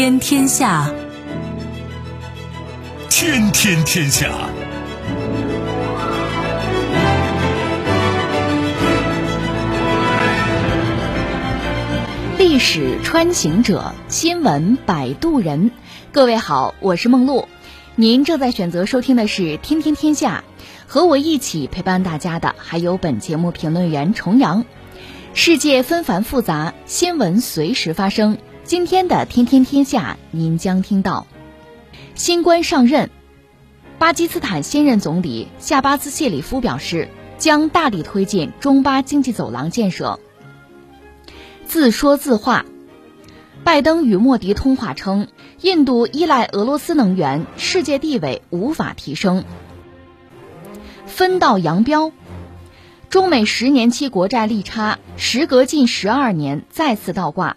天天下，天天天下。历史穿行者，新闻摆渡人。各位好，我是梦露。您正在选择收听的是《天天天下》，和我一起陪伴大家的还有本节目评论员重阳。世界纷繁复杂，新闻随时发生。今天的《天天天下》，您将听到：新官上任，巴基斯坦新任总理夏巴兹谢里夫表示，将大力推进中巴经济走廊建设。自说自话，拜登与莫迪通话称，印度依赖俄罗斯能源，世界地位无法提升。分道扬镳，中美十年期国债利差时隔近十二年再次倒挂，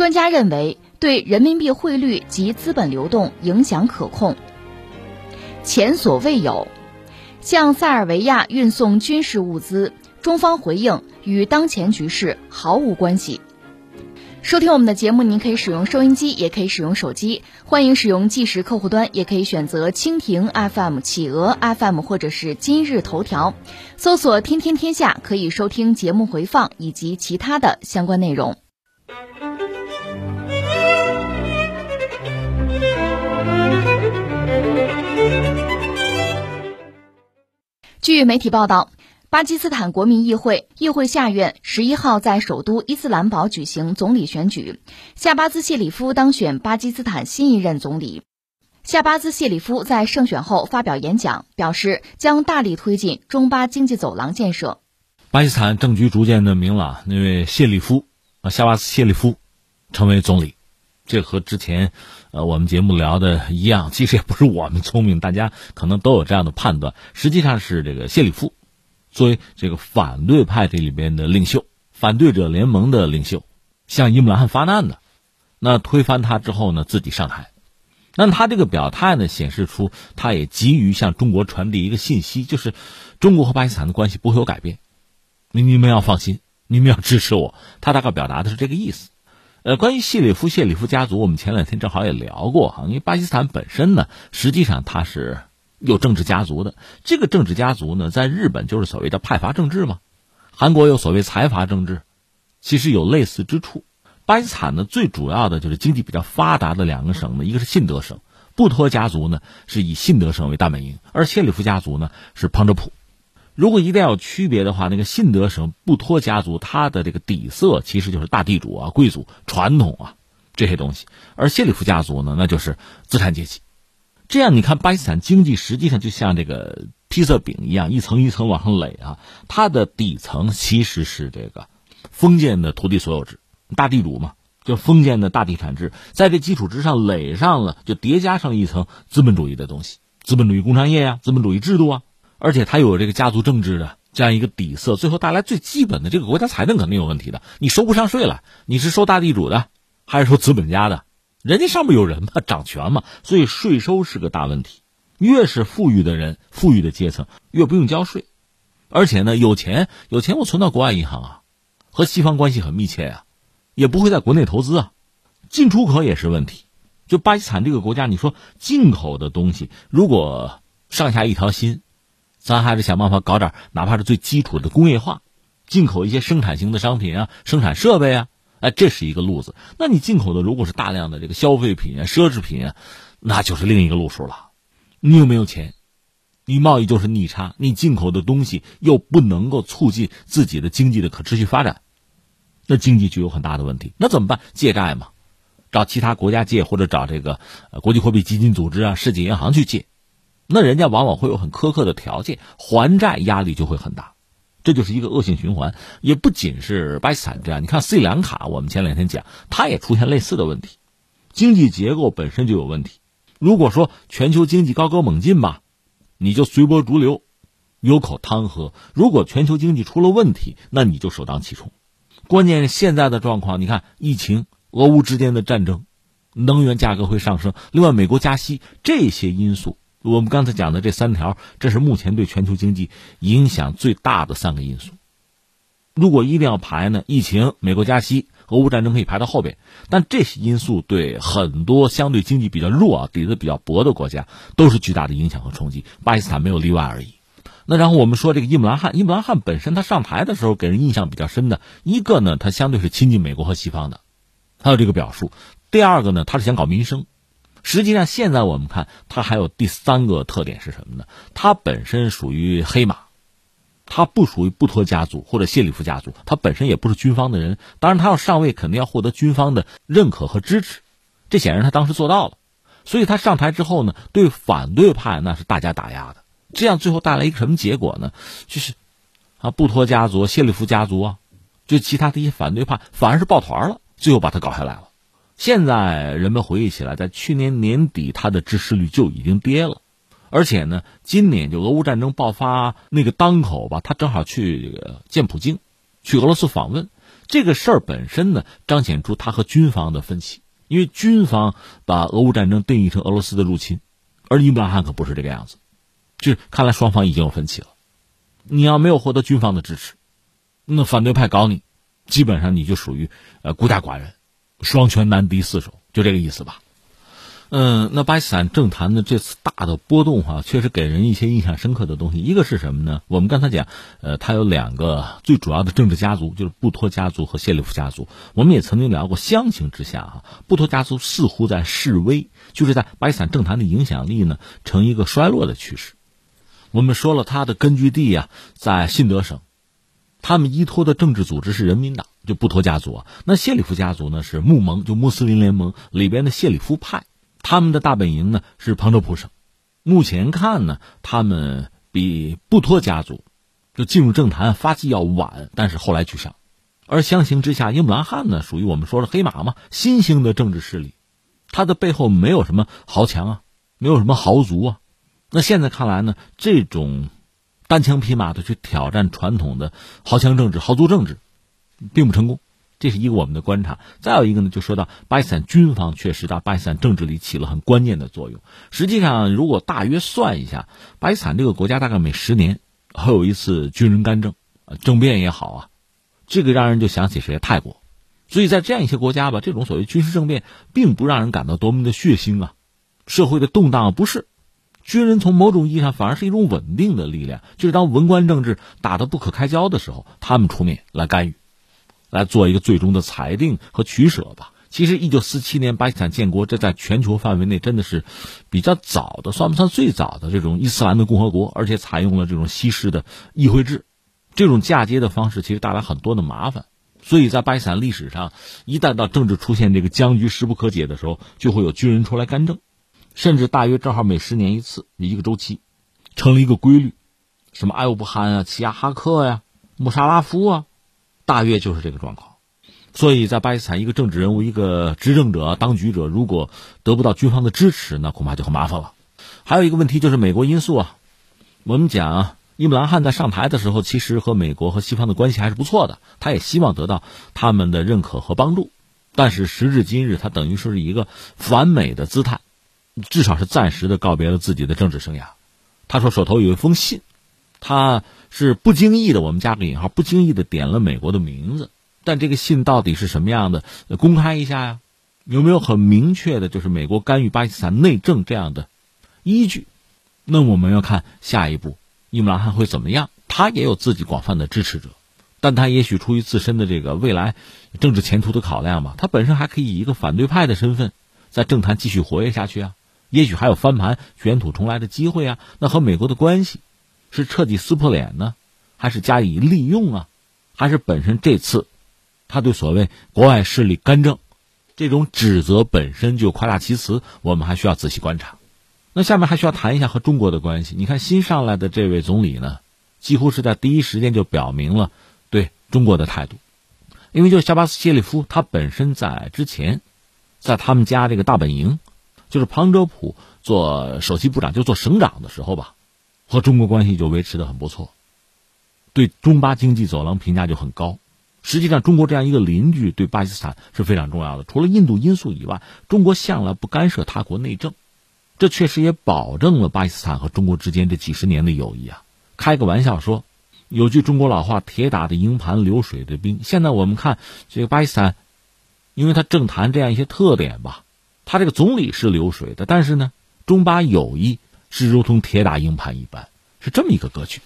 专家认为对人民币汇率及资本流动影响可控。前所未有，向塞尔维亚运送军事物资，中方回应与当前局势毫无关系。收听我们的节目，您可以使用收音机，也可以使用手机。欢迎使用即时客户端，也可以选择蜻蜓 FM、企鹅 FM 或者是今日头条，搜索“天天天下”，可以收听节目回放以及其他的相关内容。据媒体报道。巴基斯坦国民议会议会下院十一号在首都伊斯兰堡举行总理选举，夏巴兹谢里夫当选巴基斯坦新一任总理。夏巴兹谢里夫在胜选后发表演讲，表示将大力推进中巴经济走廊建设。巴基斯坦政局逐渐的明朗，那位谢里夫啊，夏巴兹谢里夫成为总理，这和之前呃我们节目聊的一样，其实也不是我们聪明，大家可能都有这样的判断，实际上是这个谢里夫。作为这个反对派这里边的领袖，反对者联盟的领袖，向伊姆兰汗发难的，那推翻他之后呢，自己上台，那他这个表态呢，显示出他也急于向中国传递一个信息，就是中国和巴基斯坦的关系不会有改变，你你们要放心，你们要支持我。他大概表达的是这个意思。呃，关于谢里夫谢里夫家族，我们前两天正好也聊过哈，因为巴基斯坦本身呢，实际上它是。有政治家族的这个政治家族呢，在日本就是所谓的派阀政治嘛，韩国有所谓财阀政治，其实有类似之处。巴基斯坦呢，最主要的就是经济比较发达的两个省呢，一个是信德省，布托家族呢是以信德省为大本营，而谢里夫家族呢是旁遮普。如果一定要区别的话，那个信德省布托家族，它的这个底色其实就是大地主啊、贵族、传统啊这些东西，而谢里夫家族呢，那就是资产阶级。这样你看，巴基斯坦经济实际上就像这个披萨饼一样，一层一层往上垒啊。它的底层其实是这个封建的土地所有制，大地主嘛，就封建的大地产制，在这基础之上垒上了，就叠加上一层资本主义的东西，资本主义工商业呀，资本主义制度啊，而且他有这个家族政治的这样一个底色，最后带来最基本的这个国家财政肯定有问题的，你收不上税了，你是收大地主的，还是收资本家的？人家上面有人嘛，掌权嘛，所以税收是个大问题。越是富裕的人、富裕的阶层，越不用交税，而且呢，有钱有钱，我存到国外银行啊，和西方关系很密切啊，也不会在国内投资啊，进出口也是问题。就巴基斯坦这个国家，你说进口的东西，如果上下一条心，咱还是想办法搞点，哪怕是最基础的工业化，进口一些生产型的商品啊，生产设备啊。哎，这是一个路子。那你进口的如果是大量的这个消费品啊、奢侈品啊，那就是另一个路数了。你有没有钱？你贸易就是逆差，你进口的东西又不能够促进自己的经济的可持续发展，那经济就有很大的问题。那怎么办？借债嘛，找其他国家借，或者找这个国际货币基金组织啊、世界银行去借。那人家往往会有很苛刻的条件，还债压力就会很大。这就是一个恶性循环，也不仅是巴基斯坦这样。你看斯里兰卡，我们前两天讲，它也出现类似的问题，经济结构本身就有问题。如果说全球经济高歌猛进吧，你就随波逐流，有口汤喝；如果全球经济出了问题，那你就首当其冲。关键现在的状况，你看疫情、俄乌之间的战争、能源价格会上升，另外美国加息这些因素。我们刚才讲的这三条，这是目前对全球经济影响最大的三个因素。如果一定要排呢，疫情、美国加息、俄乌战争可以排到后边，但这些因素对很多相对经济比较弱、啊、底子比较薄的国家都是巨大的影响和冲击。巴基斯坦没有例外而已。那然后我们说这个伊姆兰汗，伊姆兰汗本身他上台的时候给人印象比较深的一个呢，他相对是亲近美国和西方的，他有这个表述。第二个呢，他是想搞民生。实际上现在我们看他还有第三个特点是什么呢？他本身属于黑马。他不属于布托家族或者谢里夫家族，他本身也不是军方的人。当然，他要上位，肯定要获得军方的认可和支持。这显然他当时做到了。所以他上台之后呢，对反对派那是大加打压的。这样最后带来一个什么结果呢？就是啊，布托家族、谢里夫家族啊，就其他的一些反对派反而是抱团了，最后把他搞下来了。现在人们回忆起来，在去年年底，他的支持率就已经跌了。而且呢，今年就俄乌战争爆发那个当口吧，他正好去见普京，去俄罗斯访问。这个事儿本身呢，彰显出他和军方的分歧，因为军方把俄乌战争定义成俄罗斯的入侵，而伊姆兰汗可不是这个样子。就是看来双方已经有分歧了。你要没有获得军方的支持，那反对派搞你，基本上你就属于呃孤家寡人，双拳难敌四手，就这个意思吧。嗯，那巴基斯坦政坛的这次大的波动哈，确实给人一些印象深刻的东西。一个是什么呢？我们刚才讲，呃，它有两个最主要的政治家族，就是布托家族和谢里夫家族。我们也曾经聊过，相形之下哈，布托家族似乎在示威，就是在巴基斯坦政坛的影响力呢呈一个衰落的趋势。我们说了，他的根据地啊在信德省，他们依托的政治组织是人民党，就布托家族啊。那谢里夫家族呢是穆盟，就穆斯林联盟里边的谢里夫派。他们的大本营呢是旁遮普省，目前看呢，他们比布托家族就进入政坛发迹要晚，但是后来居上。而相形之下，英姆兰汗呢属于我们说的黑马嘛，新兴的政治势力，他的背后没有什么豪强啊，没有什么豪族啊。那现在看来呢，这种单枪匹马的去挑战传统的豪强政治、豪族政治，并不成功。这是一个我们的观察，再有一个呢，就说到巴基斯坦军方确实在巴基斯坦政治里起了很关键的作用。实际上，如果大约算一下，巴基斯坦这个国家大概每十年会有一次军人干政，政变也好啊，这个让人就想起谁？泰国。所以在这样一些国家吧，这种所谓军事政变并不让人感到多么的血腥啊，社会的动荡不是，军人从某种意义上反而是一种稳定的力量，就是当文官政治打得不可开交的时候，他们出面来干预。来做一个最终的裁定和取舍吧。其实，一九四七年巴基斯坦建国，这在全球范围内真的是 比较早的，算不算最早的这种伊斯兰的共和国？而且采用了这种西式的议会制，这种嫁接的方式其实带来很多的麻烦。所以在巴基斯坦历史上，一旦到政治出现这个僵局势不可解的时候，就会有军人出来干政，甚至大约正好每十年一次一个周期，成了一个规律。什么埃乌布汗啊、齐亚哈克呀、穆沙拉夫啊。大约就是这个状况，所以在巴基斯坦，一个政治人物、一个执政者、当局者，如果得不到军方的支持，那恐怕就很麻烦了。还有一个问题就是美国因素啊。我们讲，伊姆兰汗在上台的时候，其实和美国和西方的关系还是不错的，他也希望得到他们的认可和帮助。但是时至今日，他等于说是一个反美的姿态，至少是暂时的告别了自己的政治生涯。他说手头有一封信，他。是不经意的，我们加个引号，不经意的点了美国的名字，但这个信到底是什么样的？公开一下呀？有没有很明确的，就是美国干预巴基斯坦内政这样的依据？那我们要看下一步，伊姆兰汗会怎么样？他也有自己广泛的支持者，但他也许出于自身的这个未来政治前途的考量吧，他本身还可以以一个反对派的身份在政坛继续活跃下去啊，也许还有翻盘卷土重来的机会啊。那和美国的关系？是彻底撕破脸呢，还是加以利用啊？还是本身这次他对所谓国外势力干政这种指责本身就夸大其词？我们还需要仔细观察。那下面还需要谈一下和中国的关系。你看新上来的这位总理呢，几乎是在第一时间就表明了对中国的态度，因为就夏巴斯谢里夫他本身在之前在他们家这个大本营，就是旁遮普做首席部长，就做省长的时候吧。和中国关系就维持的很不错，对中巴经济走廊评价就很高。实际上，中国这样一个邻居对巴基斯坦是非常重要的。除了印度因素以外，中国向来不干涉他国内政，这确实也保证了巴基斯坦和中国之间这几十年的友谊啊。开个玩笑说，有句中国老话：“铁打的营盘流水的兵。”现在我们看这个巴基斯坦，因为他政坛这样一些特点吧，他这个总理是流水的，但是呢，中巴友谊是如同铁打硬盘一般，是这么一个格局。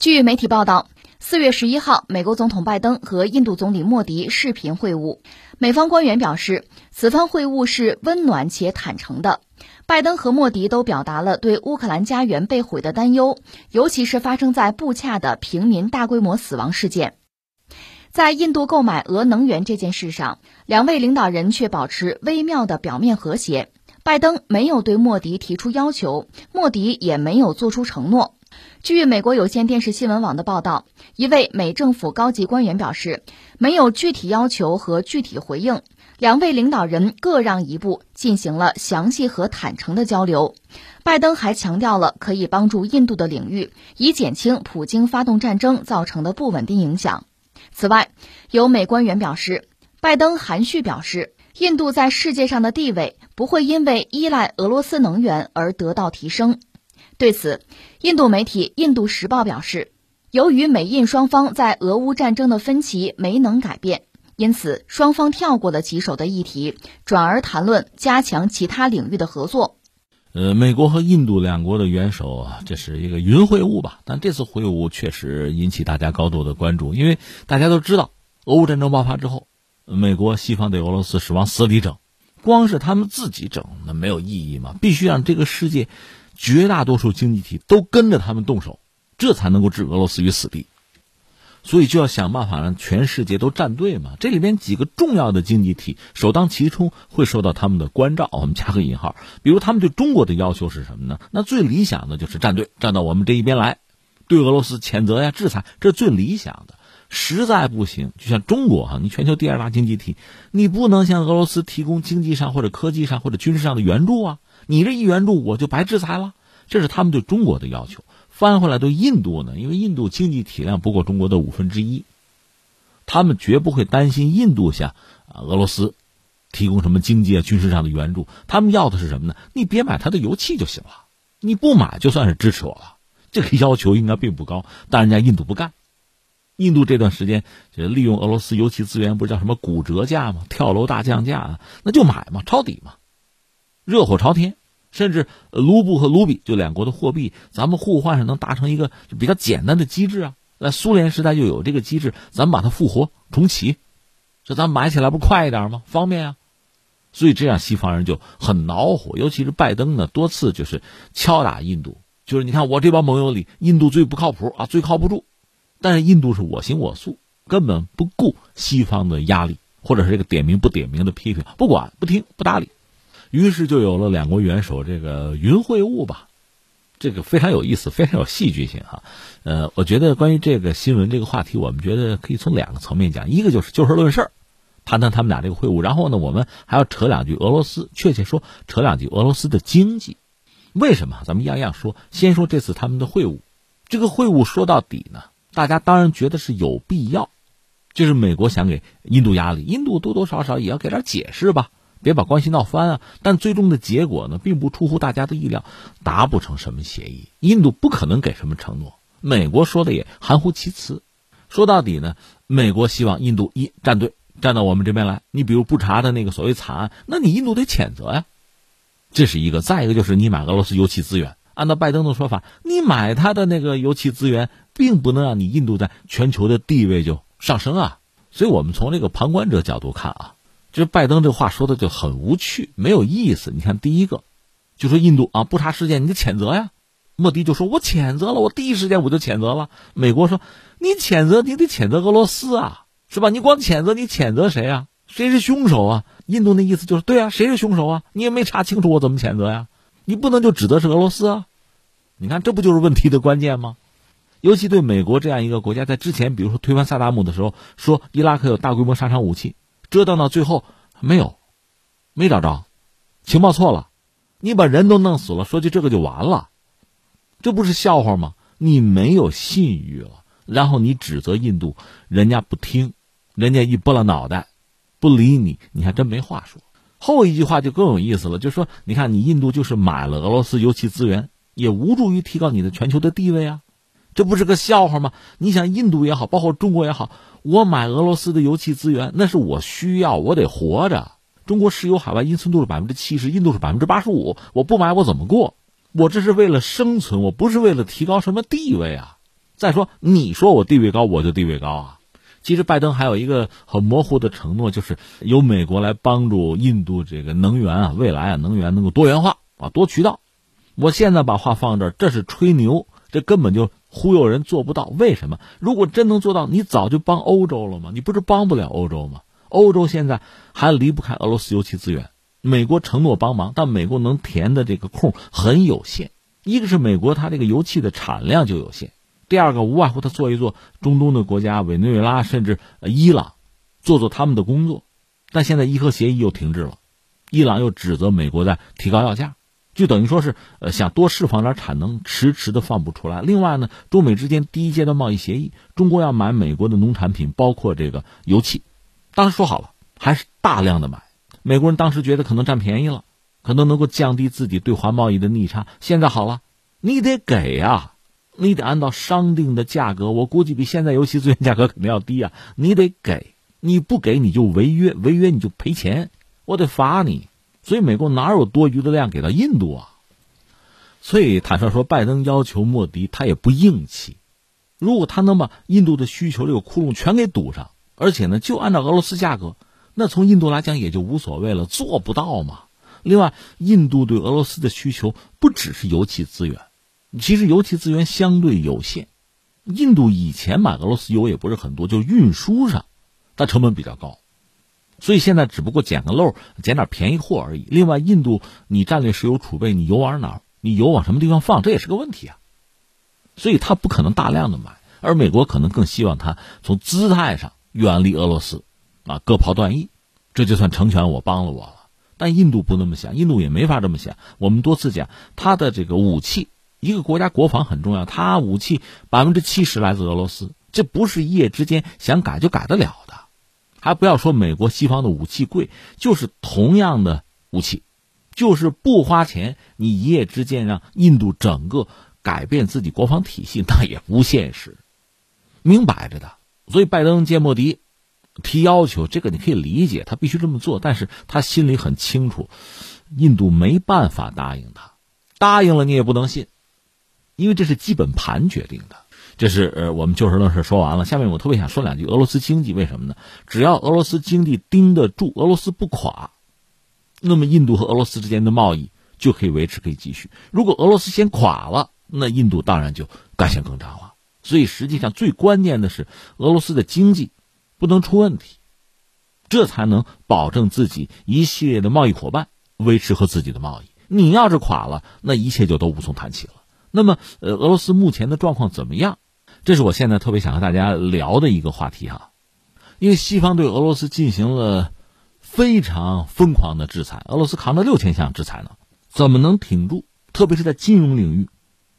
据媒体报道，四月十一号，美国总统拜登和印度总理莫迪视频会晤。美方官员表示，此番会晤是温暖且坦诚的。拜登和莫迪都表达了对乌克兰家园被毁的担忧，尤其是发生在布恰的平民大规模死亡事件。在印度购买俄能源这件事上，两位领导人却保持微妙的表面和谐。拜登没有对莫迪提出要求，莫迪也没有做出承诺。据美国有线电视新闻网的报道，一位美政府高级官员表示，没有具体要求和具体回应。两位领导人各让一步，进行了详细和坦诚的交流。拜登还强调了可以帮助印度的领域，以减轻普京发动战争造成的不稳定影响。此外，有美官员表示，拜登含蓄表示，印度在世界上的地位不会因为依赖俄罗斯能源而得到提升。对此，印度媒体《印度时报》表示，由于美印双方在俄乌战争的分歧没能改变，因此双方跳过了棘手的议题，转而谈论加强其他领域的合作。呃，美国和印度两国的元首啊，这是一个云会晤吧？但这次会晤确实引起大家高度的关注，因为大家都知道，俄乌战争爆发之后，美国西方对俄罗斯是往死里整，光是他们自己整那没有意义嘛，必须让这个世界。绝大多数经济体都跟着他们动手，这才能够置俄罗斯于死地。所以就要想办法让全世界都站队嘛。这里边几个重要的经济体首当其冲会受到他们的关照，我们加个引号。比如他们对中国的要求是什么呢？那最理想的就是站队，站到我们这一边来，对俄罗斯谴责呀、制裁，这是最理想的。实在不行，就像中国哈，你全球第二大经济体，你不能向俄罗斯提供经济上或者科技上或者军事上的援助啊。你这一援助，我就白制裁了，这是他们对中国的要求。翻回来对印度呢，因为印度经济体量不过中国的五分之一，他们绝不会担心印度向俄罗斯提供什么经济啊军事上的援助。他们要的是什么呢？你别买他的油气就行了，你不买就算是支持我了。这个要求应该并不高，但人家印度不干。印度这段时间就利用俄罗斯油气资源，不是叫什么骨折价吗？跳楼大降价啊，那就买嘛，抄底嘛。热火朝天，甚至卢布和卢比就两国的货币，咱们互换上能达成一个比较简单的机制啊。在苏联时代就有这个机制，咱们把它复活重启，这咱买起来不快一点吗？方便啊。所以这样西方人就很恼火，尤其是拜登呢，多次就是敲打印度，就是你看我这帮盟友里，印度最不靠谱啊，最靠不住。但是印度是我行我素，根本不顾西方的压力，或者是这个点名不点名的批评，不管不听不搭理。于是就有了两国元首这个云会晤吧，这个非常有意思，非常有戏剧性哈。呃，我觉得关于这个新闻这个话题，我们觉得可以从两个层面讲，一个就是就事论事谈谈他们俩这个会晤，然后呢，我们还要扯两句俄罗斯，确切说扯两句俄罗斯的经济。为什么？咱们样样说，先说这次他们的会晤，这个会晤说到底呢，大家当然觉得是有必要，就是美国想给印度压力，印度多多少少也要给点解释吧。别把关系闹翻啊！但最终的结果呢，并不出乎大家的意料，达不成什么协议。印度不可能给什么承诺，美国说的也含糊其辞。说到底呢，美国希望印度一站队，站到我们这边来。你比如不查的那个所谓惨案，那你印度得谴责呀，这是一个。再一个就是你买俄罗斯油气资源，按照拜登的说法，你买他的那个油气资源，并不能让你印度在全球的地位就上升啊。所以我们从这个旁观者角度看啊。这拜登这话说的就很无趣，没有意思。你看，第一个，就说印度啊，不查事件，你得谴责呀。莫迪就说：“我谴责了，我第一时间我就谴责了。”美国说：“你谴责，你得谴责俄罗斯啊，是吧？你光谴责，你谴责谁啊？谁是凶手啊？”印度那意思就是：“对啊，谁是凶手啊？你也没查清楚，我怎么谴责呀？你不能就指责是俄罗斯啊？你看，这不就是问题的关键吗？尤其对美国这样一个国家，在之前，比如说推翻萨达姆的时候，说伊拉克有大规模杀伤武器。”折腾到最后没有，没找着，情报错了，你把人都弄死了，说句这个就完了，这不是笑话吗？你没有信誉了，然后你指责印度，人家不听，人家一拨了脑袋，不理你，你还真没话说。后一句话就更有意思了，就说你看你印度就是买了俄罗斯油气资源，也无助于提高你的全球的地位啊，这不是个笑话吗？你想印度也好，包括中国也好，我买俄罗斯的油气资源，那是我需要，我得活着。中国石油海外依存度是百分之七十，印度是百分之八十五，我不买我怎么过？我这是为了生存，我不是为了提高什么地位啊！再说，你说我地位高，我就地位高啊！其实，拜登还有一个很模糊的承诺，就是由美国来帮助印度这个能源啊，未来啊，能源能够多元化啊，多渠道。我现在把话放这儿，这是吹牛，这根本就忽悠人，做不到。为什么？如果真能做到，你早就帮欧洲了吗？你不是帮不了欧洲吗？欧洲现在还离不开俄罗斯油气资源。美国承诺帮忙，但美国能填的这个空很有限。一个是美国它这个油气的产量就有限，第二个无外乎它做一做中东的国家委内瑞拉甚至伊朗，做做他们的工作。但现在伊核协议又停滞了，伊朗又指责美国在提高要价，就等于说是呃想多释放点产能，迟迟的放不出来。另外呢，中美之间第一阶段贸易协议，中国要买美国的农产品，包括这个油气，当时说好了，还是大量的买。美国人当时觉得可能占便宜了，可能能够降低自己对华贸易的逆差。现在好了，你得给呀，你得按照商定的价格，我估计比现在油气资源价格肯定要低啊。你得给，你不给你就违约，违约你就赔钱，我得罚你。所以美国哪有多余的量给到印度啊？所以坦率说，拜登要求莫迪他也不硬气。如果他能把印度的需求这个窟窿全给堵上，而且呢，就按照俄罗斯价格。那从印度来讲也就无所谓了，做不到嘛。另外，印度对俄罗斯的需求不只是油气资源，其实油气资源相对有限。印度以前买俄罗斯油也不是很多，就运输上，它成本比较高，所以现在只不过捡个漏，捡点便宜货而已。另外，印度你战略石油储备，你油往哪儿？你油往什么地方放？这也是个问题啊。所以他不可能大量的买，而美国可能更希望他从姿态上远离俄罗斯。啊，割袍断义，这就算成全我，帮了我了。但印度不那么想，印度也没法这么想。我们多次讲，他的这个武器，一个国家国防很重要，他武器百分之七十来自俄罗斯，这不是一夜之间想改就改得了。还不要说美国西方的武器贵，就是同样的武器，就是不花钱，你一夜之间让印度整个改变自己国防体系，那也不现实，明摆着的。所以拜登见莫迪。提要求，这个你可以理解，他必须这么做，但是他心里很清楚，印度没办法答应他，答应了你也不能信，因为这是基本盘决定的。这是呃，我们就事论事说完了。下面我特别想说两句俄罗斯经济，为什么呢？只要俄罗斯经济盯得住，俄罗斯不垮，那么印度和俄罗斯之间的贸易就可以维持，可以继续。如果俄罗斯先垮了，那印度当然就干线更张了。所以实际上最关键的是俄罗斯的经济。不能出问题，这才能保证自己一系列的贸易伙伴维持和自己的贸易。你要是垮了，那一切就都无从谈起了。那么，呃，俄罗斯目前的状况怎么样？这是我现在特别想和大家聊的一个话题哈。因为西方对俄罗斯进行了非常疯狂的制裁，俄罗斯扛着六千项制裁呢，怎么能挺住？特别是在金融领域，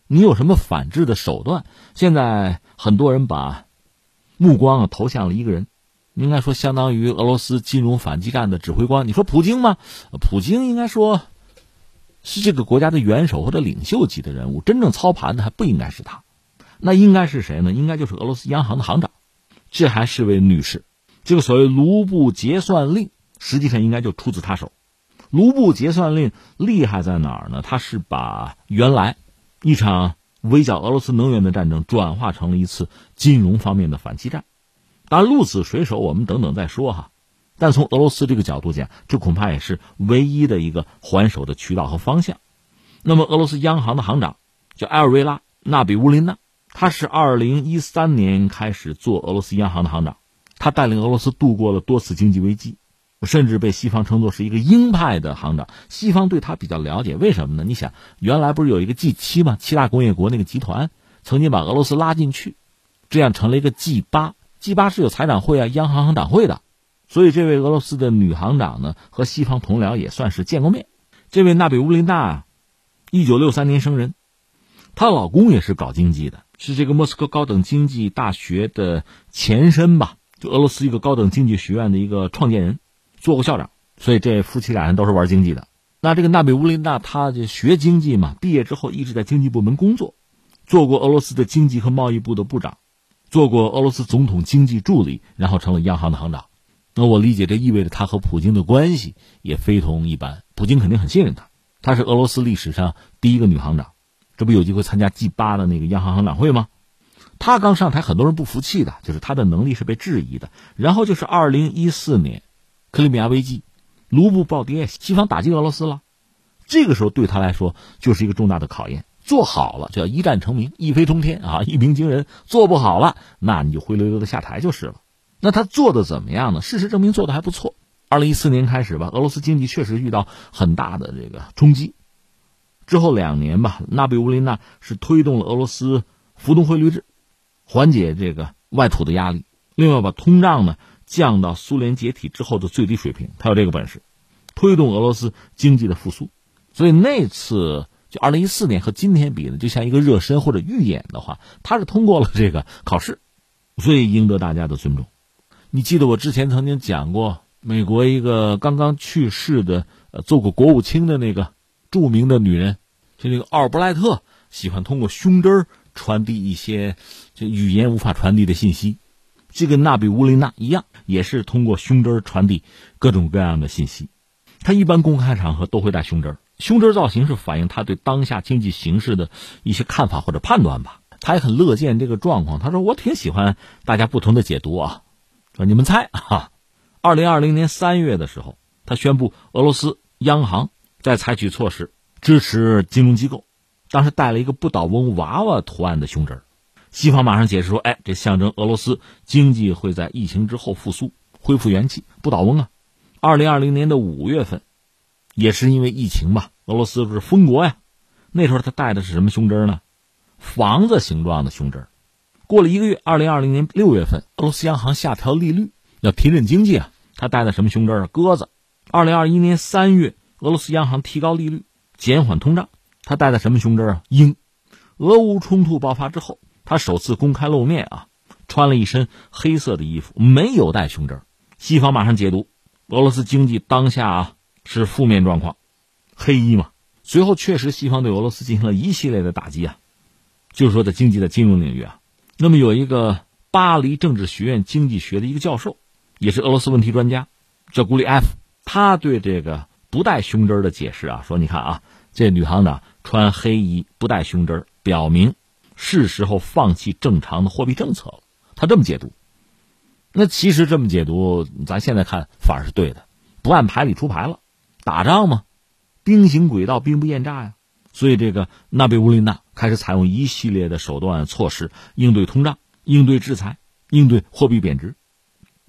你有什么反制的手段？现在很多人把。目光啊投向了一个人，应该说相当于俄罗斯金融反击战的指挥官。你说普京吗？普京应该说是这个国家的元首或者领袖级的人物，真正操盘的还不应该是他，那应该是谁呢？应该就是俄罗斯央行的行长，这还是位女士。这个所谓卢布结算令，实际上应该就出自他手。卢布结算令厉害在哪儿呢？他是把原来一场。围剿俄罗斯能源的战争转化成了一次金融方面的反击战，当然鹿死谁手我们等等再说哈。但从俄罗斯这个角度讲，这恐怕也是唯一的一个还手的渠道和方向。那么，俄罗斯央行的行长叫埃尔维拉·纳比乌林娜，他是二零一三年开始做俄罗斯央行的行长，他带领俄罗斯度过了多次经济危机。甚至被西方称作是一个鹰派的行长，西方对他比较了解，为什么呢？你想，原来不是有一个 G 七吗？七大工业国那个集团曾经把俄罗斯拉进去，这样成了一个 G 八。G 八是有财长会啊、央行行长会的，所以这位俄罗斯的女行长呢，和西方同僚也算是见过面。这位纳比乌林娜，一九六三年生人，她老公也是搞经济的，是这个莫斯科高等经济大学的前身吧，就俄罗斯一个高等经济学院的一个创建人，做过校长，所以这夫妻俩人都是玩经济的。那这个纳比乌林娜，她就学经济嘛，毕业之后一直在经济部门工作，做过俄罗斯的经济和贸易部的部长，做过俄罗斯总统经济助理，然后成了央行的行长。那我理解，这意味着他和普京的关系也非同一般。普京肯定很信任他，他是俄罗斯历史上第一个女行长，这不有机会参加 G 八的那个央行行长会吗？他刚上台，很多人不服气的，就是他的能力是被质疑的。然后就是二零一四年，克里米亚危机，卢布暴跌，西方打击俄罗斯了，这个时候对他来说就是一个重大的考验。做好了就要一战成名，一飞冲天啊，一鸣惊人；做不好了，那你就灰溜溜的下台就是了。那他做的怎么样呢？事实证明做的还不错。二零一四年开始吧，俄罗斯经济确实遇到很大的这个冲击。之后两年吧，纳比乌林娜是推动了俄罗斯浮动汇率制，缓解这个外土的压力。另外把通胀呢降到苏联解体之后的最低水平，他有这个本事，推动俄罗斯经济的复苏。所以那次就二零一四年和今天比呢，就像一个热身或者预演的话，他是通过了这个考试，所以赢得大家的尊重。你记得我之前曾经讲过，美国一个刚刚去世的、呃，做过国务卿的那个著名的女人，就那个奥尔布莱特，喜欢通过胸针传递一些就语言无法传递的信息。这个纳比乌林娜一样，也是通过胸针传递各种各样的信息。他一般公开场合都会戴胸针，胸针造型是反映他对当下经济形势的一些看法或者判断吧。他也很乐见这个状况。他说：“我挺喜欢大家不同的解读啊。”说你们猜啊，二零二零年三月的时候，他宣布俄罗斯央行在采取措施支持金融机构，当时戴了一个不倒翁娃娃图案的胸针西方马上解释说：“哎，这象征俄罗斯经济会在疫情之后复苏，恢复元气。”不倒翁啊！二零二零年的五月份，也是因为疫情吧，俄罗斯不是封国呀？那时候他戴的是什么胸针呢？房子形状的胸针过了一个月，二零二零年六月份，俄罗斯央行下调利率，要提振经济啊。他戴的什么胸针啊？鸽子。二零二一年三月，俄罗斯央行提高利率，减缓通胀，他戴的什么胸针啊？鹰。俄乌冲突爆发之后，他首次公开露面啊，穿了一身黑色的衣服，没有戴胸针。西方马上解读，俄罗斯经济当下啊是负面状况，黑衣嘛。随后确实，西方对俄罗斯进行了一系列的打击啊，就是说在经济的金融领域啊。那么有一个巴黎政治学院经济学的一个教授，也是俄罗斯问题专家，叫古里埃夫。他对这个不带胸针的解释啊，说你看啊，这女行长穿黑衣不带胸针，表明是时候放弃正常的货币政策了。他这么解读。那其实这么解读，咱现在看反而是对的，不按牌理出牌了。打仗嘛，兵行诡道，兵不厌诈呀。所以，这个纳贝乌林娜开始采用一系列的手段措施应对通胀、应对制裁、应对货币贬值。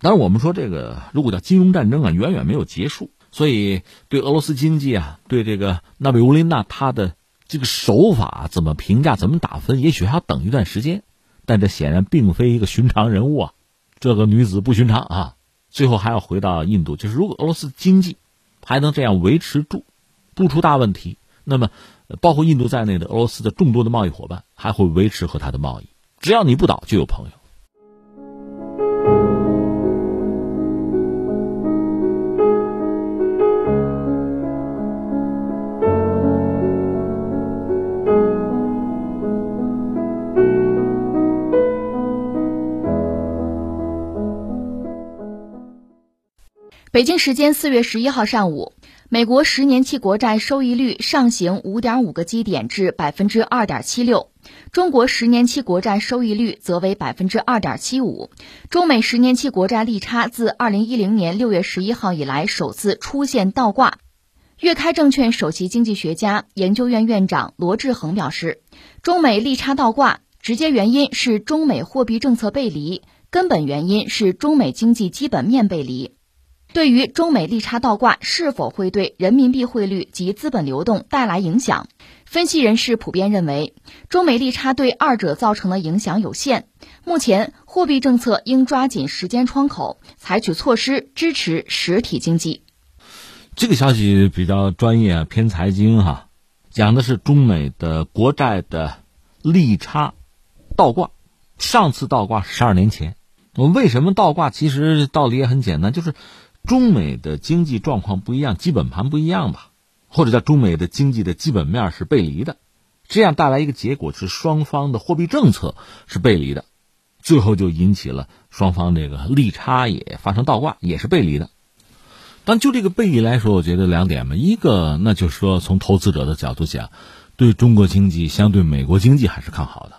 当然，我们说这个如果叫金融战争啊，远远没有结束。所以，对俄罗斯经济啊，对这个纳贝乌林娜她的这个手法怎么评价、怎么打分，也许还要等一段时间。但这显然并非一个寻常人物啊，这个女子不寻常啊。最后还要回到印度，就是如果俄罗斯经济还能这样维持住，不出大问题，那么。包括印度在内的俄罗斯的众多的贸易伙伴还会维持和他的贸易，只要你不倒，就有朋友。北京时间四月十一号上午。美国十年期国债收益率上行五点五个基点至百分之二点七六，中国十年期国债收益率则为百分之二点七五。中美十年期国债利差自二零一零年六月十一号以来首次出现倒挂。粤开证券首席经济学家、研究院院长罗志恒表示，中美利差倒挂直接原因是中美货币政策背离，根本原因是中美经济基本面背离。对于中美利差倒挂是否会对人民币汇率及资本流动带来影响，分析人士普遍认为，中美利差对二者造成的影响有限。目前，货币政策应抓紧时间窗口，采取措施支持实体经济。这个消息比较专业，偏财经哈，讲的是中美的国债的利差倒挂。上次倒挂十二年前，我为什么倒挂？其实道理也很简单，就是中美的经济状况不一样，基本盘不一样吧，或者叫中美的经济的基本面是背离的，这样带来一个结果是双方的货币政策是背离的，最后就引起了双方这个利差也发生倒挂，也是背离的。但就这个背离来说，我觉得两点嘛，一个那就是说从投资者的角度讲，对中国经济相对美国经济还是看好的。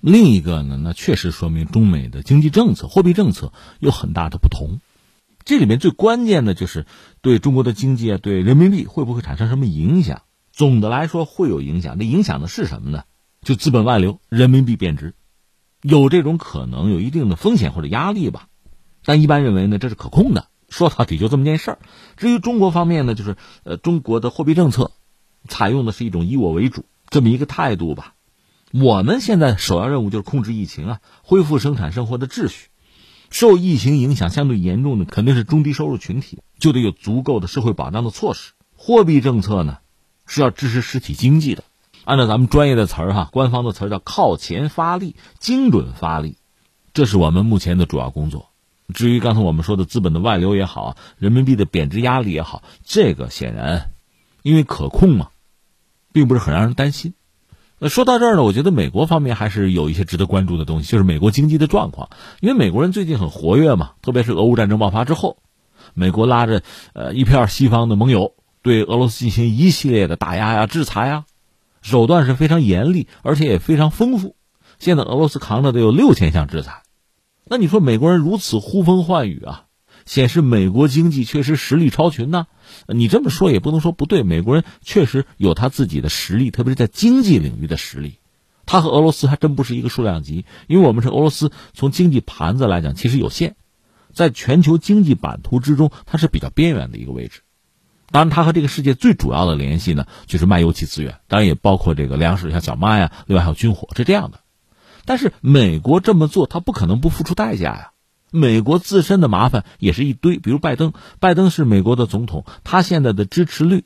另一个呢，那确实说明中美的经济政策、货币政策有很大的不同。这里面最关键的就是对中国的经济啊，对人民币会不会产生什么影响？总的来说会有影响。那影响的是什么呢？就资本外流、人民币贬值，有这种可能，有一定的风险或者压力吧。但一般认为呢，这是可控的。说到底就这么件事儿。至于中国方面呢，就是呃，中国的货币政策采用的是一种以我为主这么一个态度吧。我们现在首要任务就是控制疫情啊，恢复生产生活的秩序。受疫情影响相对严重的肯定是中低收入群体，就得有足够的社会保障的措施。货币政策呢，是要支持实体经济的。按照咱们专业的词儿哈，官方的词儿叫靠前发力，精准发力，这是我们目前的主要工作。至于刚才我们说的资本的外流也好，人民币的贬值压力也好，这个显然因为可控嘛，并不是很让人担心。那说到这儿呢，我觉得美国方面还是有一些值得关注的东西，就是美国经济的状况。因为美国人最近很活跃嘛，特别是俄乌战争爆发之后，美国拉着呃一片西方的盟友，对俄罗斯进行一系列的打压呀、制裁呀，手段是非常严厉，而且也非常丰富。现在俄罗斯扛着得有六千项制裁，那你说美国人如此呼风唤雨啊？显示美国经济确实实力超群呢，你这么说也不能说不对。美国人确实有他自己的实力，特别是在经济领域的实力。他和俄罗斯还真不是一个数量级，因为我们是俄罗斯，从经济盘子来讲其实有限，在全球经济版图之中，它是比较边缘的一个位置。当然，它和这个世界最主要的联系呢，就是卖油气资源，当然也包括这个粮食，像小麦呀，另外还有军火，是这样的。但是美国这么做，它不可能不付出代价呀。美国自身的麻烦也是一堆，比如拜登，拜登是美国的总统，他现在的支持率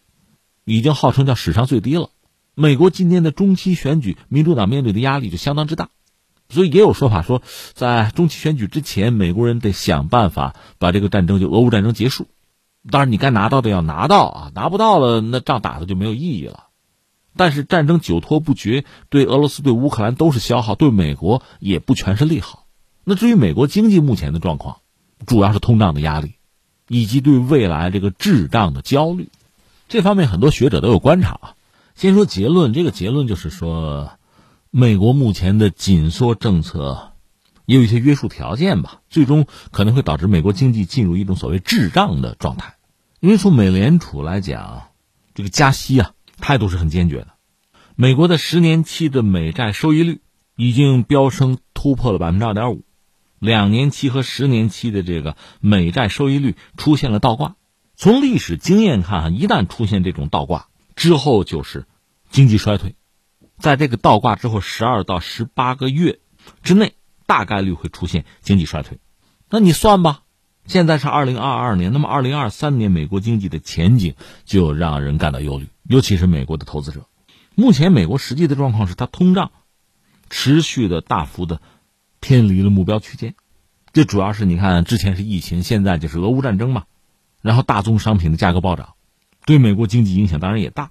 已经号称叫史上最低了。美国今年的中期选举，民主党面对的压力就相当之大，所以也有说法说，在中期选举之前，美国人得想办法把这个战争就俄乌战争结束。当然，你该拿到的要拿到啊，拿不到了，那仗打的就没有意义了。但是战争久拖不决，对俄罗斯、对乌克兰都是消耗，对美国也不全是利好。那至于美国经济目前的状况，主要是通胀的压力，以及对未来这个滞胀的焦虑，这方面很多学者都有观察啊。先说结论，这个结论就是说，美国目前的紧缩政策也有一些约束条件吧，最终可能会导致美国经济进入一种所谓滞胀的状态。因为从美联储来讲，这个加息啊态度是很坚决的，美国的十年期的美债收益率已经飙升突破了百分之二点五。两年期和十年期的这个美债收益率出现了倒挂。从历史经验看，一旦出现这种倒挂之后，就是经济衰退。在这个倒挂之后，十二到十八个月之内，大概率会出现经济衰退。那你算吧，现在是二零二二年，那么二零二三年美国经济的前景就让人感到忧虑，尤其是美国的投资者。目前美国实际的状况是，它通胀持续的大幅的。偏离了目标区间，这主要是你看，之前是疫情，现在就是俄乌战争嘛，然后大宗商品的价格暴涨，对美国经济影响当然也大。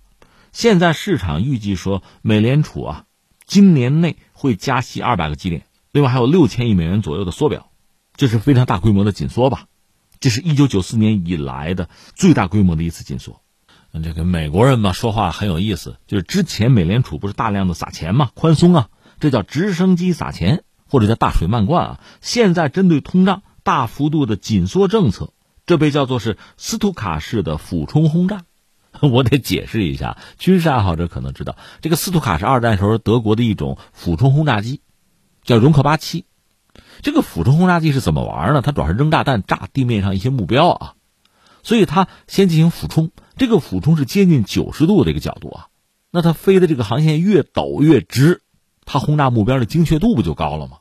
现在市场预计说，美联储啊，今年内会加息二百个基点，另外还有六千亿美元左右的缩表，这是非常大规模的紧缩吧？这是一九九四年以来的最大规模的一次紧缩。这个美国人嘛，说话很有意思，就是之前美联储不是大量的撒钱嘛，宽松啊，这叫直升机撒钱。或者叫大水漫灌啊！现在针对通胀大幅度的紧缩政策，这被叫做是斯图卡式的俯冲轰炸。我得解释一下，军事爱好者可能知道，这个斯图卡是二战时候德国的一种俯冲轰炸机，叫容克八七。这个俯冲轰炸机是怎么玩呢？它主要是扔炸弹炸地面上一些目标啊，所以它先进行俯冲。这个俯冲是接近九十度的一个角度啊，那它飞的这个航线越陡越直，它轰炸目标的精确度不就高了吗？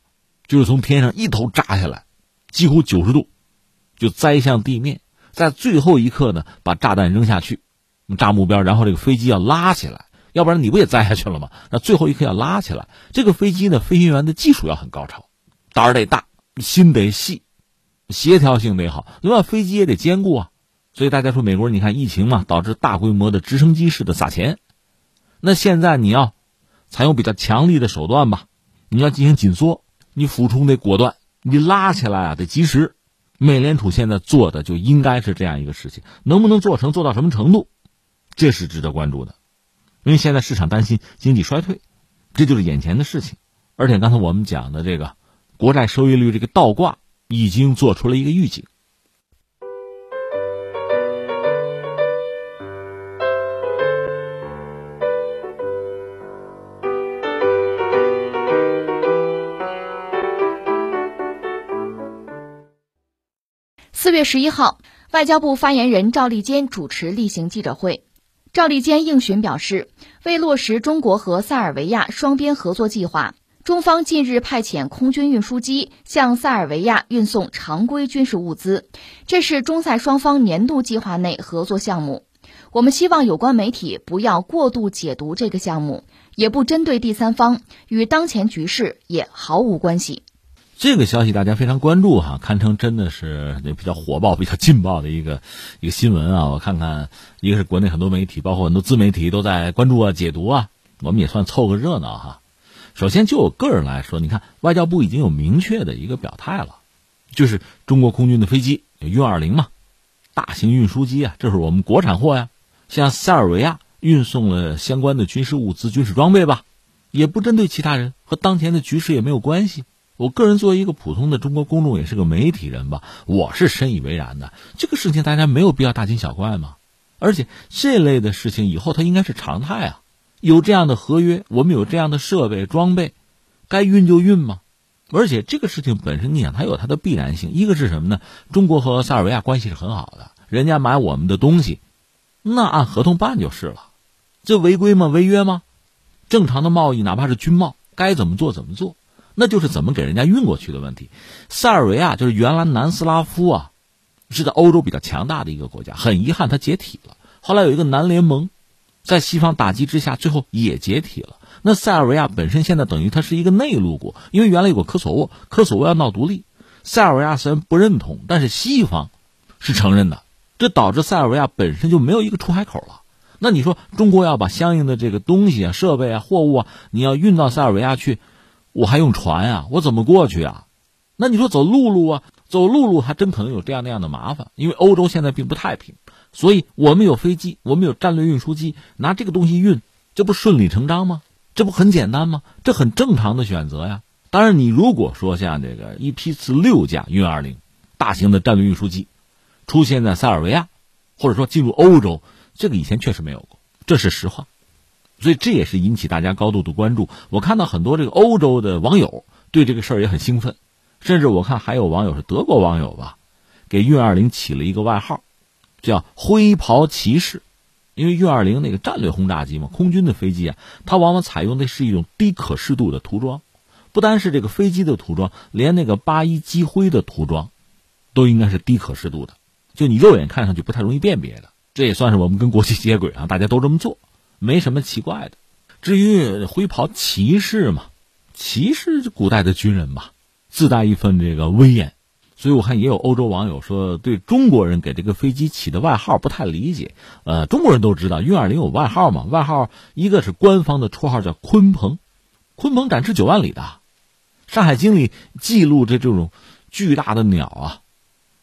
就是从天上一头扎下来，几乎九十度，就栽向地面，在最后一刻呢把炸弹扔下去，炸目标，然后这个飞机要拉起来，要不然你不也栽下去了吗？那最后一刻要拉起来，这个飞机呢，飞行员的技术要很高超，胆儿得大，心得细，协调性得好，另外飞机也得坚固啊。所以大家说，美国人你看疫情嘛，导致大规模的直升机式的撒钱，那现在你要采用比较强力的手段吧，你要进行紧缩，你俯冲得果断，你拉起来啊得及时。美联储现在做的就应该是这样一个事情，能不能做成，做到什么程度，这是值得关注的。因为现在市场担心经济衰退，这就是眼前的事情。而且刚才我们讲的这个国债收益率这个倒挂，已经做出了一个预警。月十一号，外交部发言人赵立坚主持例行记者会。赵立坚应询表示，为落实中国和塞尔维亚双边合作计划，中方近日派遣空军运输机向塞尔维亚运送常规军事物资，这是中塞双方年度计划内合作项目。我们希望有关媒体不要过度解读这个项目，也不针对第三方，与当前局势也毫无关系。这个消息大家非常关注哈，堪称真的是那比较火爆、比较劲爆的一个一个新闻啊！我看看，一个是国内很多媒体，包括很多自媒体都在关注啊、解读啊，我们也算凑个热闹哈。首先就我个人来说，你看外交部已经有明确的一个表态了，就是中国空军的飞机运二零嘛，大型运输机啊，这是我们国产货呀，向塞尔维亚运送了相关的军事物资、军事装备吧，也不针对其他人，和当前的局势也没有关系。我个人作为一个普通的中国公众，也是个媒体人吧，我是深以为然的。这个事情大家没有必要大惊小怪嘛，而且这类的事情以后它应该是常态啊。有这样的合约，我们有这样的设备装备，该运就运嘛。而且这个事情本身，你想它有它的必然性。一个是什么呢？中国和塞尔维亚关系是很好的，人家买我们的东西，那按合同办就是了。这违规吗？违约吗？正常的贸易，哪怕是军贸，该怎么做怎么做。那就是怎么给人家运过去的问题。塞尔维亚就是原来南斯拉夫啊，是在欧洲比较强大的一个国家。很遗憾，它解体了。后来有一个南联盟，在西方打击之下，最后也解体了。那塞尔维亚本身现在等于它是一个内陆国，因为原来有个科索沃，科索沃要闹独立，塞尔维亚虽然不认同，但是西方是承认的，这导致塞尔维亚本身就没有一个出海口了。那你说中国要把相应的这个东西啊、设备啊、货物啊，你要运到塞尔维亚去？我还用船呀，我怎么过去啊？那你说走陆路啊？走陆路还真可能有这样那样的麻烦，因为欧洲现在并不太平，所以我们有飞机，我们有战略运输机，拿这个东西运，这不顺理成章吗？这不很简单吗？这很正常的选择呀。当然，你如果说像这个一批次六架运二零大型的战略运输机出现在塞尔维亚，或者说进入欧洲，这个以前确实没有过，这是实话。所以这也是引起大家高度的关注。我看到很多这个欧洲的网友对这个事儿也很兴奋，甚至我看还有网友是德国网友吧，给运二零起了一个外号，叫“灰袍骑士”，因为运二零那个战略轰炸机嘛，空军的飞机啊，它往往采用的是一种低可视度的涂装，不单是这个飞机的涂装，连那个八一机徽的涂装，都应该是低可视度的，就你肉眼看上去不太容易辨别的。这也算是我们跟国际接轨啊，大家都这么做。没什么奇怪的，至于灰袍骑士嘛，骑士古代的军人嘛，自带一份这个威严，所以我看也有欧洲网友说，对中国人给这个飞机起的外号不太理解。呃，中国人都知道运二零有外号嘛，外号一个是官方的绰号叫鲲鹏，鲲鹏展翅九万里的，《山海经》里记录这这种巨大的鸟啊，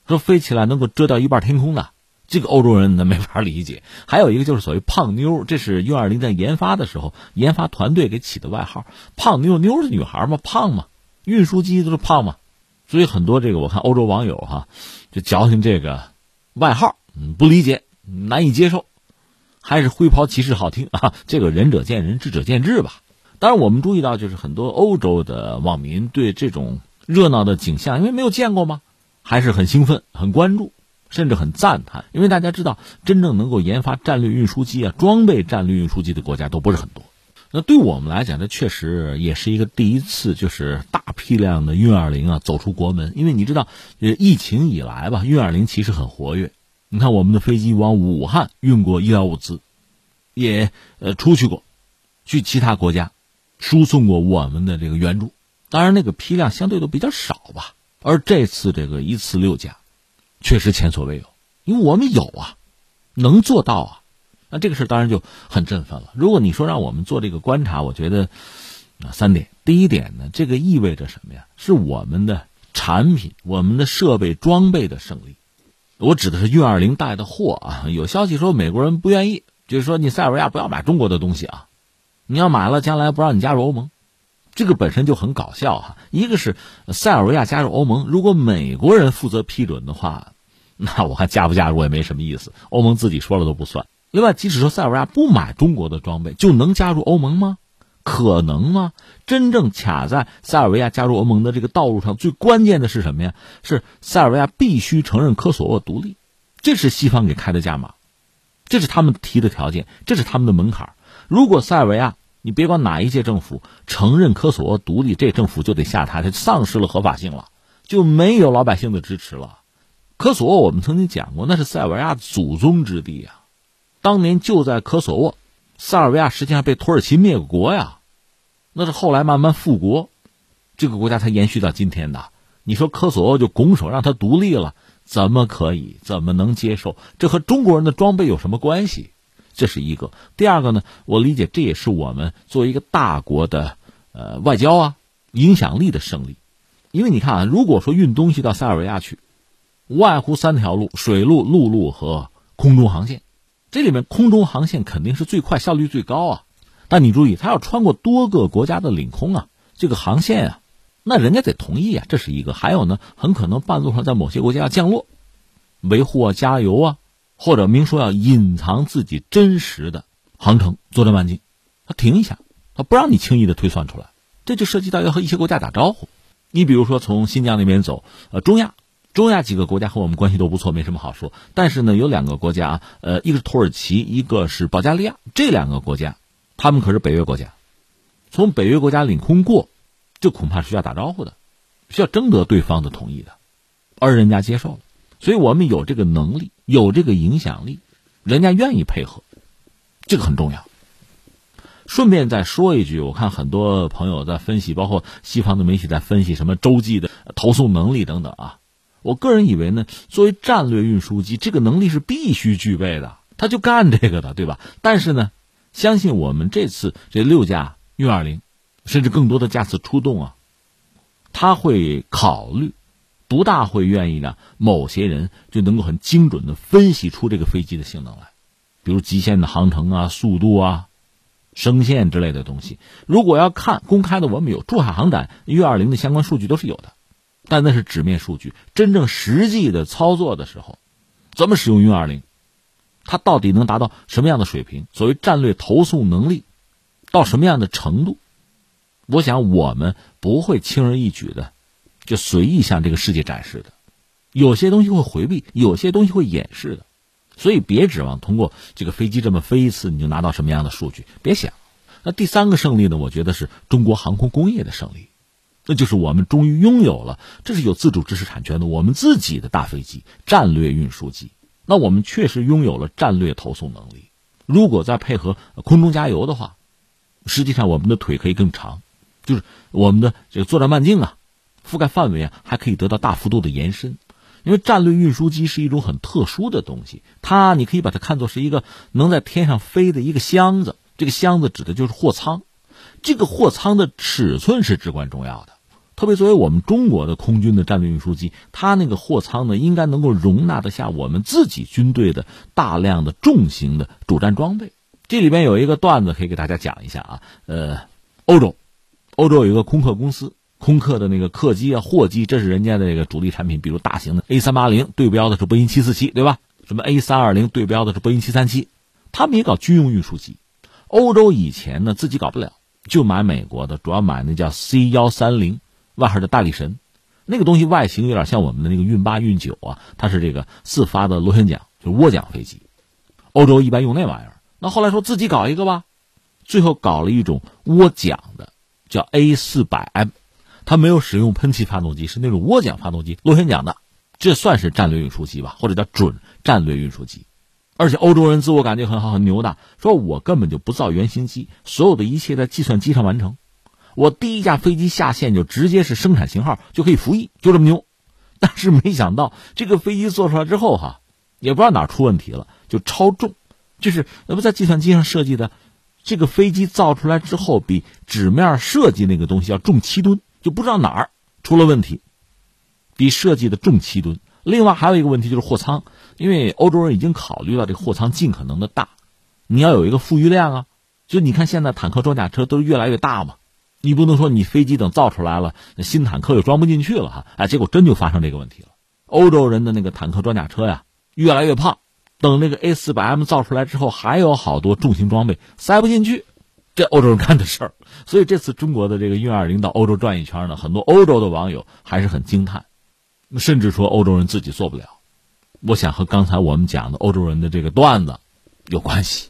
说飞起来能够遮掉一半天空的。这个欧洲人呢没法理解，还有一个就是所谓“胖妞”，这是 U 二零在研发的时候，研发团队给起的外号。胖妞妞是女孩嘛，胖嘛，运输机都是胖嘛，所以很多这个我看欧洲网友哈，就矫情这个外号，嗯，不理解，难以接受，还是灰袍骑士好听 啊。这个仁者见仁，智者见智吧。当然，我们注意到就是很多欧洲的网民对这种热闹的景象，因为没有见过嘛，还是很兴奋，很关注。甚至很赞叹，因为大家知道，真正能够研发战略运输机啊、装备战略运输机的国家都不是很多。那对我们来讲，这确实也是一个第一次，就是大批量的运二零啊走出国门。因为你知道，疫情以来吧，运二零其实很活跃，你看我们的飞机往武汉运过医疗物资，也呃出去过，去其他国家输送过我们的这个援助。当然，那个批量相对都比较少吧。而这次这个一次六架，确实前所未有，因为我们有啊，能做到啊。那这个事当然就很振奋了。如果你说让我们做这个观察，我觉得啊三点。第一点呢，这个意味着什么呀？是我们的产品、我们的设备装备的胜利。我指的是运二零带的货啊。有消息说美国人不愿意，就是说你塞尔维亚不要买中国的东西啊，你要买了，将来不让你加入欧盟。这个本身就很搞笑哈。一个是塞尔维亚加入欧盟，如果美国人负责批准的话，那我还加不加入也没什么意思，欧盟自己说了都不算。另外，即使说塞尔维亚不买中国的装备，就能加入欧盟吗？可能吗？真正卡在塞尔维亚加入欧盟的这个道路上，最关键的是什么呀？是塞尔维亚必须承认科索沃独立，这是西方给开的价码，这是他们提的条件，这是他们的门槛。如果塞尔维亚，你别管哪一届政府承认科索沃独立，这政府就得下台，它丧失了合法性了，就没有老百姓的支持了。科索沃我们曾经讲过，那是塞尔维亚祖宗之地啊。当年就在科索沃，塞尔维亚实际上被土耳其灭国呀，那是后来慢慢复国，这个国家才延续到今天的。你说科索沃就拱手让他独立了，怎么可以？怎么能接受？这和中国人的装备有什么关系？这是一个。第二个呢，我理解这也是我们作为一个大国的呃外交啊影响力的胜利，因为你看啊，如果说运东西到塞尔维亚去，无外乎三条路：水路、陆路和空中航线。这里面空中航线肯定是最快、效率最高啊，但你注意，它要穿过多个国家的领空啊，这个航线啊，那人家得同意啊，这是一个。还有呢，很可能半路上在某些国家要降落，维护啊、加油啊，或者明说要隐藏自己真实的航程、作战半径，他停一下，他不让你轻易的推算出来，这就涉及到要和一些国家打招呼。你比如说从新疆那边走，呃，中亚。中亚几个国家和我们关系都不错，没什么好说。但是呢，有两个国家，呃，一个是土耳其，一个是保加利亚。这两个国家，他们可是北约国家，从北约国家领空过，这恐怕是需要打招呼的，需要征得对方的同意的，而人家接受了。所以我们有这个能力，有这个影响力，人家愿意配合，这个很重要。顺便再说一句，我看很多朋友在分析，包括西方的媒体在分析什么洲际的投送能力等等啊。我个人以为呢，作为战略运输机，这个能力是必须具备的，他就干这个的，对吧？但是呢，相信我们这次这六架运二零，甚至更多的架次出动啊，他会考虑，不大会愿意呢某些人就能够很精准的分析出这个飞机的性能来，比如极限的航程啊、速度啊、声线之类的东西。如果要看公开的，我们有珠海航展运二零的相关数据都是有的。但那是纸面数据，真正实际的操作的时候，怎么使用运二零，它到底能达到什么样的水平？所谓战略投送能力到什么样的程度？我想我们不会轻而易举的就随意向这个世界展示的，有些东西会回避，有些东西会掩饰的，所以别指望通过这个飞机这么飞一次你就拿到什么样的数据，别想。那第三个胜利呢？我觉得是中国航空工业的胜利。那就是我们终于拥有了，这是有自主知识产权的，我们自己的大飞机、战略运输机。那我们确实拥有了战略投送能力。如果再配合空中加油的话，实际上我们的腿可以更长，就是我们的这个作战半径啊、覆盖范围啊，还可以得到大幅度的延伸。因为战略运输机是一种很特殊的东西，它你可以把它看作是一个能在天上飞的一个箱子，这个箱子指的就是货舱，这个货舱的尺寸是至关重要的。特别作为我们中国的空军的战略运输机，它那个货舱呢，应该能够容纳得下我们自己军队的大量的重型的主战装备。这里边有一个段子可以给大家讲一下啊，呃，欧洲，欧洲有一个空客公司，空客的那个客机啊、货机，这是人家的这个主力产品，比如大型的 A 三八零对标的是波音七四七，对吧？什么 A 三二零对标的是波音七三七，他们也搞军用运输机。欧洲以前呢自己搞不了，就买美国的，主要买那叫 C 幺三零。外号的大力神，那个东西外形有点像我们的那个运八、运九啊，它是这个四发的螺旋桨，就是涡桨飞机。欧洲一般用那玩意儿。那后来说自己搞一个吧，最后搞了一种涡桨的，叫 A 四百 M，它没有使用喷气发动机，是那种涡桨发动机，螺旋桨的，这算是战略运输机吧，或者叫准战略运输机。而且欧洲人自我感觉很好，很牛的，说我根本就不造原型机，所有的一切在计算机上完成。我第一架飞机下线就直接是生产型号，就可以服役，就这么牛。但是没想到这个飞机做出来之后，哈，也不知道哪出问题了，就超重，就是那不在计算机上设计的，这个飞机造出来之后比纸面设计那个东西要重七吨，就不知道哪儿出了问题，比设计的重七吨。另外还有一个问题就是货舱。因为欧洲人已经考虑到这个货舱尽可能的大，你要有一个富裕量啊。就你看现在坦克装甲车都越来越大嘛，你不能说你飞机等造出来了，新坦克又装不进去了哈。哎，结果真就发生这个问题了。欧洲人的那个坦克装甲车呀越来越胖，等那个 A 四百 M 造出来之后，还有好多重型装备塞不进去，这欧洲人干的事儿。所以这次中国的这个运二零到欧洲转一圈呢，很多欧洲的网友还是很惊叹，甚至说欧洲人自己做不了。我想和刚才我们讲的欧洲人的这个段子有关系。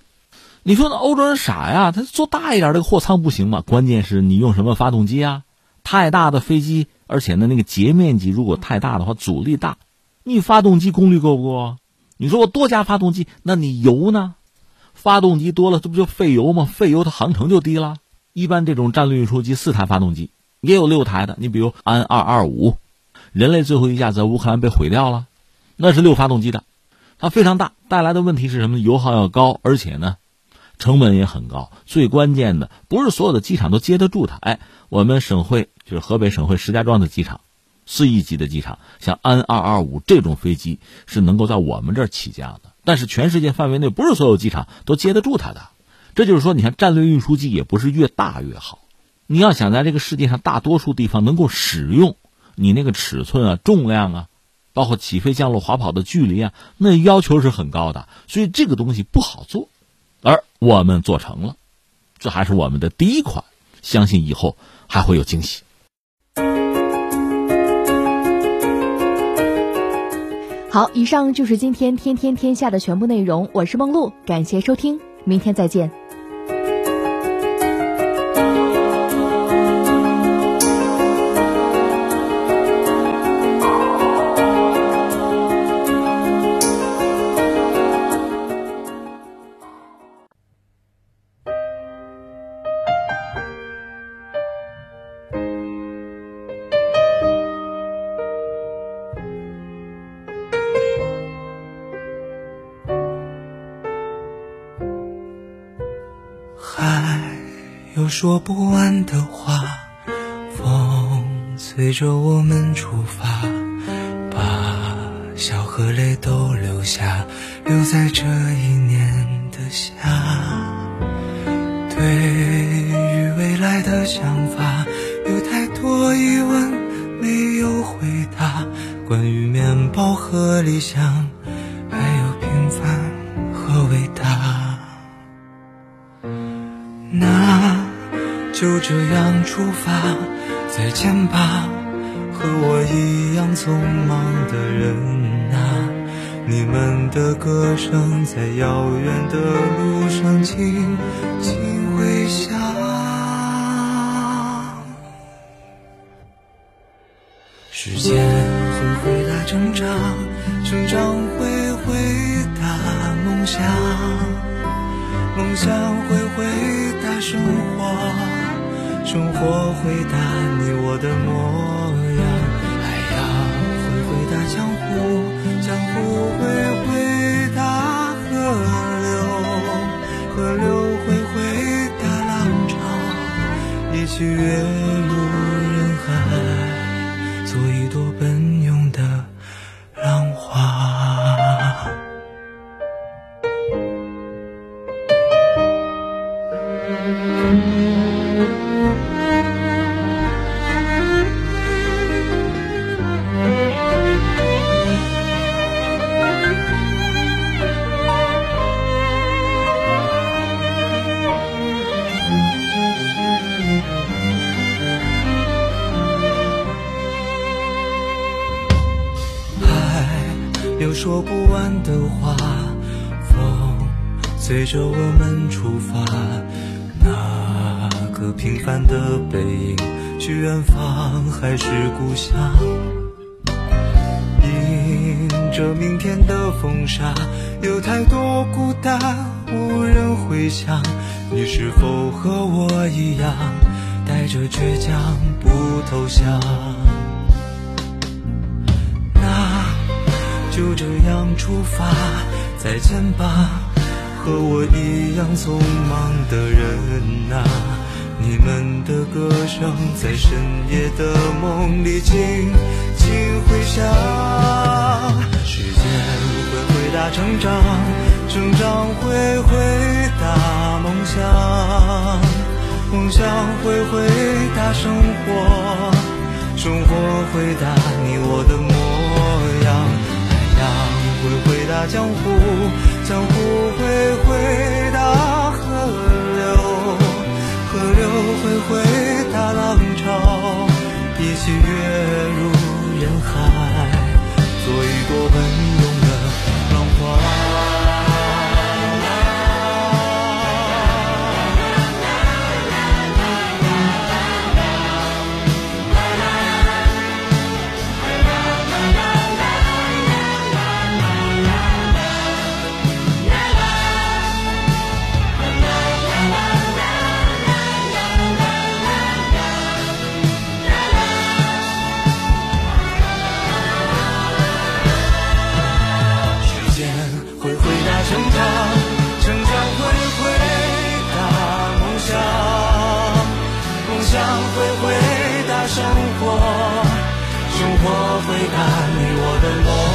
你说那欧洲人傻呀？他做大一点这个货舱不行吗？关键是你用什么发动机啊？太大的飞机，而且呢那个截面积如果太大的话，阻力大，你发动机功率够不够？你说我多加发动机，那你油呢？发动机多了，这不就费油吗？费油它航程就低了。一般这种战略运输机四台发动机，也有六台的。你比如安二二五，人类最后一架在乌克兰被毁掉了。那是六发动机的，它非常大，带来的问题是什么？油耗要高，而且呢，成本也很高。最关键的不是所有的机场都接得住它。哎，我们省会就是河北省会石家庄的机场，四亿级的机场，像安二二五这种飞机是能够在我们这儿起降的。但是全世界范围内不是所有机场都接得住它的。这就是说，你看战略运输机也不是越大越好。你要想在这个世界上大多数地方能够使用，你那个尺寸啊、重量啊。包括起飞、降落、滑跑的距离啊，那要求是很高的，所以这个东西不好做，而我们做成了，这还是我们的第一款，相信以后还会有惊喜。好，以上就是今天天天天下的全部内容，我是梦露，感谢收听，明天再见。说不完的话，风随着我们出发，把笑和泪都留下，留在这一年的夏。对于未来的想法，有太多疑问没有回答，关于面包和理想。就这样出发，再见吧，和我一样匆忙的人啊！你们的歌声在遥远的路上轻轻回响。时间会回答成长，成长会回答梦想，梦想会回答生活。生活回答你我的模样，海洋会回答江湖，江湖会回答河流，河流会回答浪潮，一起跃入人海，做一朵奔涌的想。你是否和我一样，带着倔强不投降？那就这样出发，再见吧，和我一样匆忙的人啊。你们的歌声在深夜的梦里轻轻回响，时间会回答成长，成长会回答梦想，梦想。会回答生活，生活回答你我的模样，海洋会回答江湖，江湖会回答河流，河流。会回答浪潮，一起跃入人海，做一朵奔生活回答你我的梦。